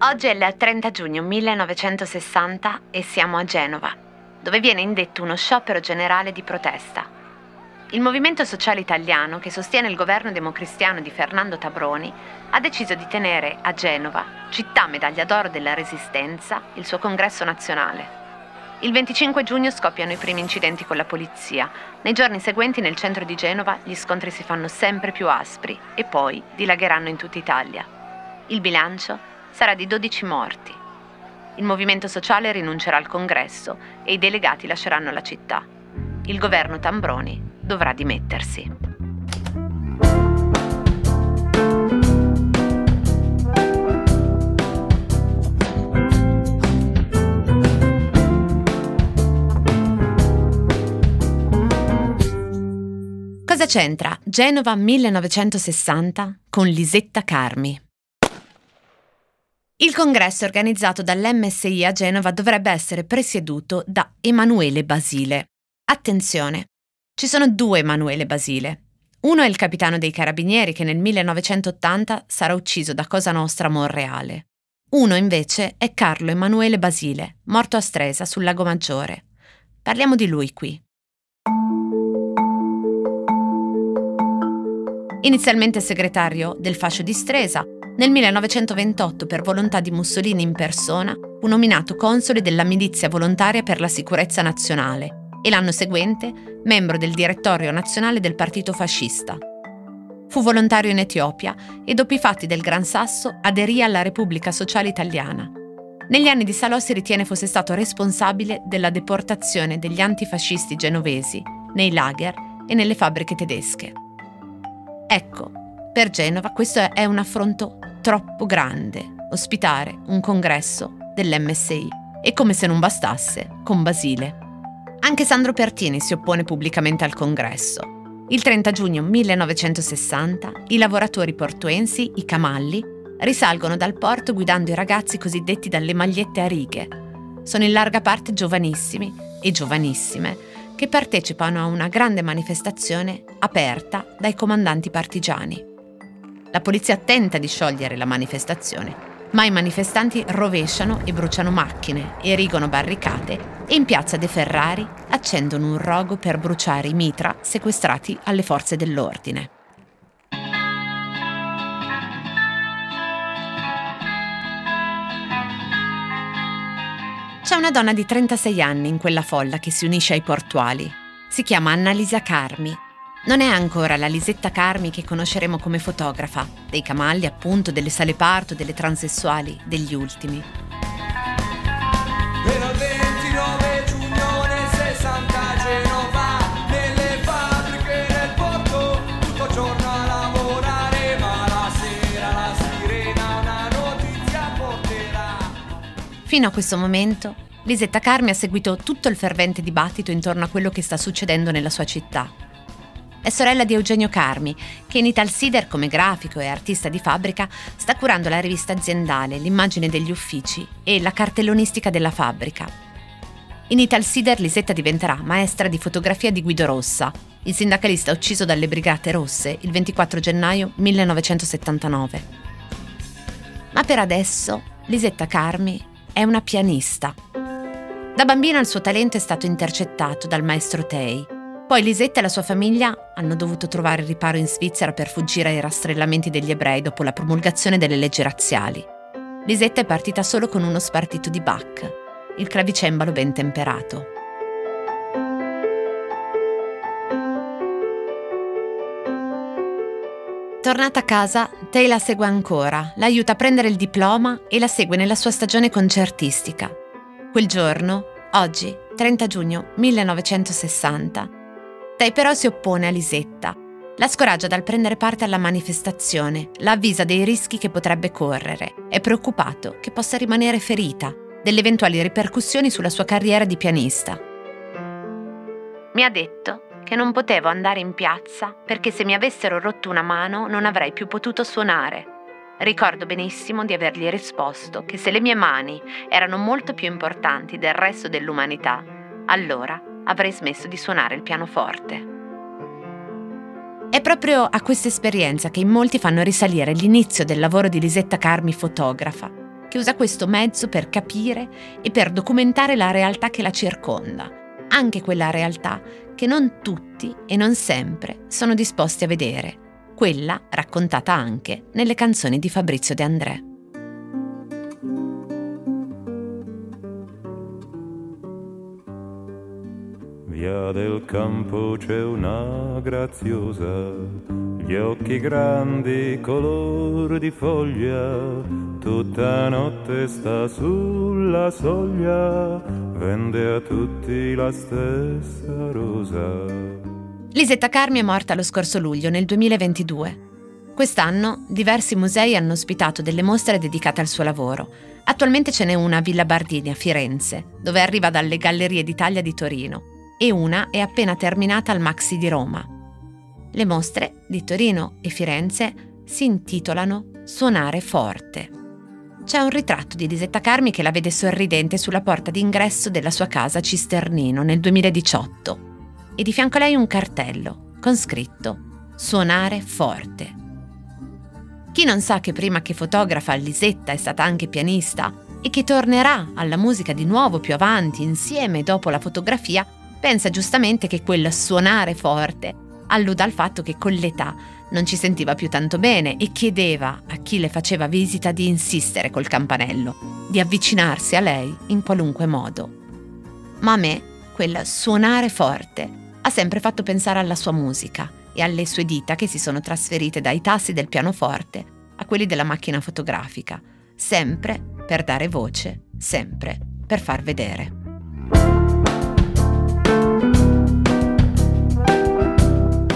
Oggi è il 30 giugno 1960 e siamo a Genova, dove viene indetto uno sciopero generale di protesta. Il Movimento Sociale Italiano, che sostiene il governo democristiano di Fernando Tabroni, ha deciso di tenere a Genova, città medaglia d'oro della Resistenza, il suo congresso nazionale. Il 25 giugno scoppiano i primi incidenti con la polizia. Nei giorni seguenti nel centro di Genova gli scontri si fanno sempre più aspri e poi dilagheranno in tutta Italia. Il bilancio sarà di 12 morti. Il movimento sociale rinuncerà al congresso e i delegati lasceranno la città. Il governo Tambroni dovrà dimettersi. Cosa c'entra Genova 1960 con Lisetta Carmi? Il congresso organizzato dall'MSI a Genova dovrebbe essere presieduto da Emanuele Basile. Attenzione, ci sono due Emanuele Basile. Uno è il capitano dei carabinieri che nel 1980 sarà ucciso da Cosa Nostra a Monreale. Uno invece è Carlo Emanuele Basile, morto a Stresa sul Lago Maggiore. Parliamo di lui qui. Inizialmente segretario del fascio di Stresa, nel 1928 per volontà di Mussolini in persona fu nominato console della milizia volontaria per la sicurezza nazionale e l'anno seguente membro del direttorio nazionale del partito fascista. Fu volontario in Etiopia e dopo i fatti del Gran Sasso aderì alla Repubblica Sociale Italiana. Negli anni di Salò si ritiene fosse stato responsabile della deportazione degli antifascisti genovesi nei lager e nelle fabbriche tedesche. Ecco, per Genova questo è un affronto troppo grande, ospitare un congresso dell'MSI. E come se non bastasse, con Basile. Anche Sandro Pertini si oppone pubblicamente al congresso. Il 30 giugno 1960 i lavoratori portuensi, i camalli, risalgono dal porto guidando i ragazzi cosiddetti dalle magliette a righe. Sono in larga parte giovanissimi e giovanissime che partecipano a una grande manifestazione aperta dai comandanti partigiani. La polizia tenta di sciogliere la manifestazione, ma i manifestanti rovesciano e bruciano macchine, erigono barricate e in piazza De Ferrari accendono un rogo per bruciare i mitra sequestrati alle forze dell'ordine. Una donna di 36 anni in quella folla che si unisce ai portuali. Si chiama Annalisa Carmi. Non è ancora la Lisetta Carmi che conosceremo come fotografa, dei camalli appunto, delle sale parto, delle transessuali, degli ultimi. Fino a questo momento, Lisetta Carmi ha seguito tutto il fervente dibattito intorno a quello che sta succedendo nella sua città. È sorella di Eugenio Carmi, che in Italsider come grafico e artista di fabbrica sta curando la rivista aziendale, l'immagine degli uffici e la cartellonistica della fabbrica. In Italsider Lisetta diventerà maestra di fotografia di Guido Rossa, il sindacalista ucciso dalle Brigate Rosse il 24 gennaio 1979. Ma per adesso Lisetta Carmi è una pianista. Da bambina il suo talento è stato intercettato dal maestro Tei. Poi Lisetta e la sua famiglia hanno dovuto trovare riparo in Svizzera per fuggire ai rastrellamenti degli ebrei dopo la promulgazione delle leggi razziali. Lisetta è partita solo con uno spartito di Bach, il clavicembalo ben temperato. Tornata a casa, Tay la segue ancora, la aiuta a prendere il diploma e la segue nella sua stagione concertistica. Quel giorno, oggi, 30 giugno 1960, Tay però si oppone a Lisetta. La scoraggia dal prendere parte alla manifestazione, la avvisa dei rischi che potrebbe correre, è preoccupato che possa rimanere ferita, delle eventuali ripercussioni sulla sua carriera di pianista. Mi ha detto che non potevo andare in piazza perché se mi avessero rotto una mano non avrei più potuto suonare. Ricordo benissimo di avergli risposto che se le mie mani erano molto più importanti del resto dell'umanità, allora avrei smesso di suonare il pianoforte. È proprio a questa esperienza che in molti fanno risalire l'inizio del lavoro di Lisetta Carmi fotografa, che usa questo mezzo per capire e per documentare la realtà che la circonda, anche quella realtà che non tutti e non sempre sono disposti a vedere, quella raccontata anche nelle canzoni di Fabrizio De André. Via del campo c'è una graziosa, gli occhi grandi, color di foglia, tutta notte sta sulla soglia, vende a tutti la stessa rosa. Lisetta Carmi è morta lo scorso luglio, nel 2022. Quest'anno diversi musei hanno ospitato delle mostre dedicate al suo lavoro. Attualmente ce n'è una a Villa Bardini a Firenze, dove arriva dalle Gallerie d'Italia di Torino e una è appena terminata al Maxi di Roma. Le mostre di Torino e Firenze si intitolano Suonare forte. C'è un ritratto di Lisetta Carmi che la vede sorridente sulla porta d'ingresso della sua casa Cisternino nel 2018 e di fianco a lei un cartello con scritto Suonare forte. Chi non sa che prima che fotografa Lisetta è stata anche pianista e che tornerà alla musica di nuovo più avanti insieme dopo la fotografia pensa giustamente che quel suonare forte alluda al fatto che con l'età non ci sentiva più tanto bene e chiedeva a chi le faceva visita di insistere col campanello, di avvicinarsi a lei in qualunque modo. Ma a me quel suonare forte ha sempre fatto pensare alla sua musica e alle sue dita che si sono trasferite dai tassi del pianoforte a quelli della macchina fotografica, sempre per dare voce, sempre per far vedere.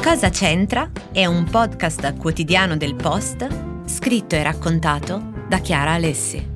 Cosa c'entra è un podcast quotidiano del Post scritto e raccontato da Chiara Alessi.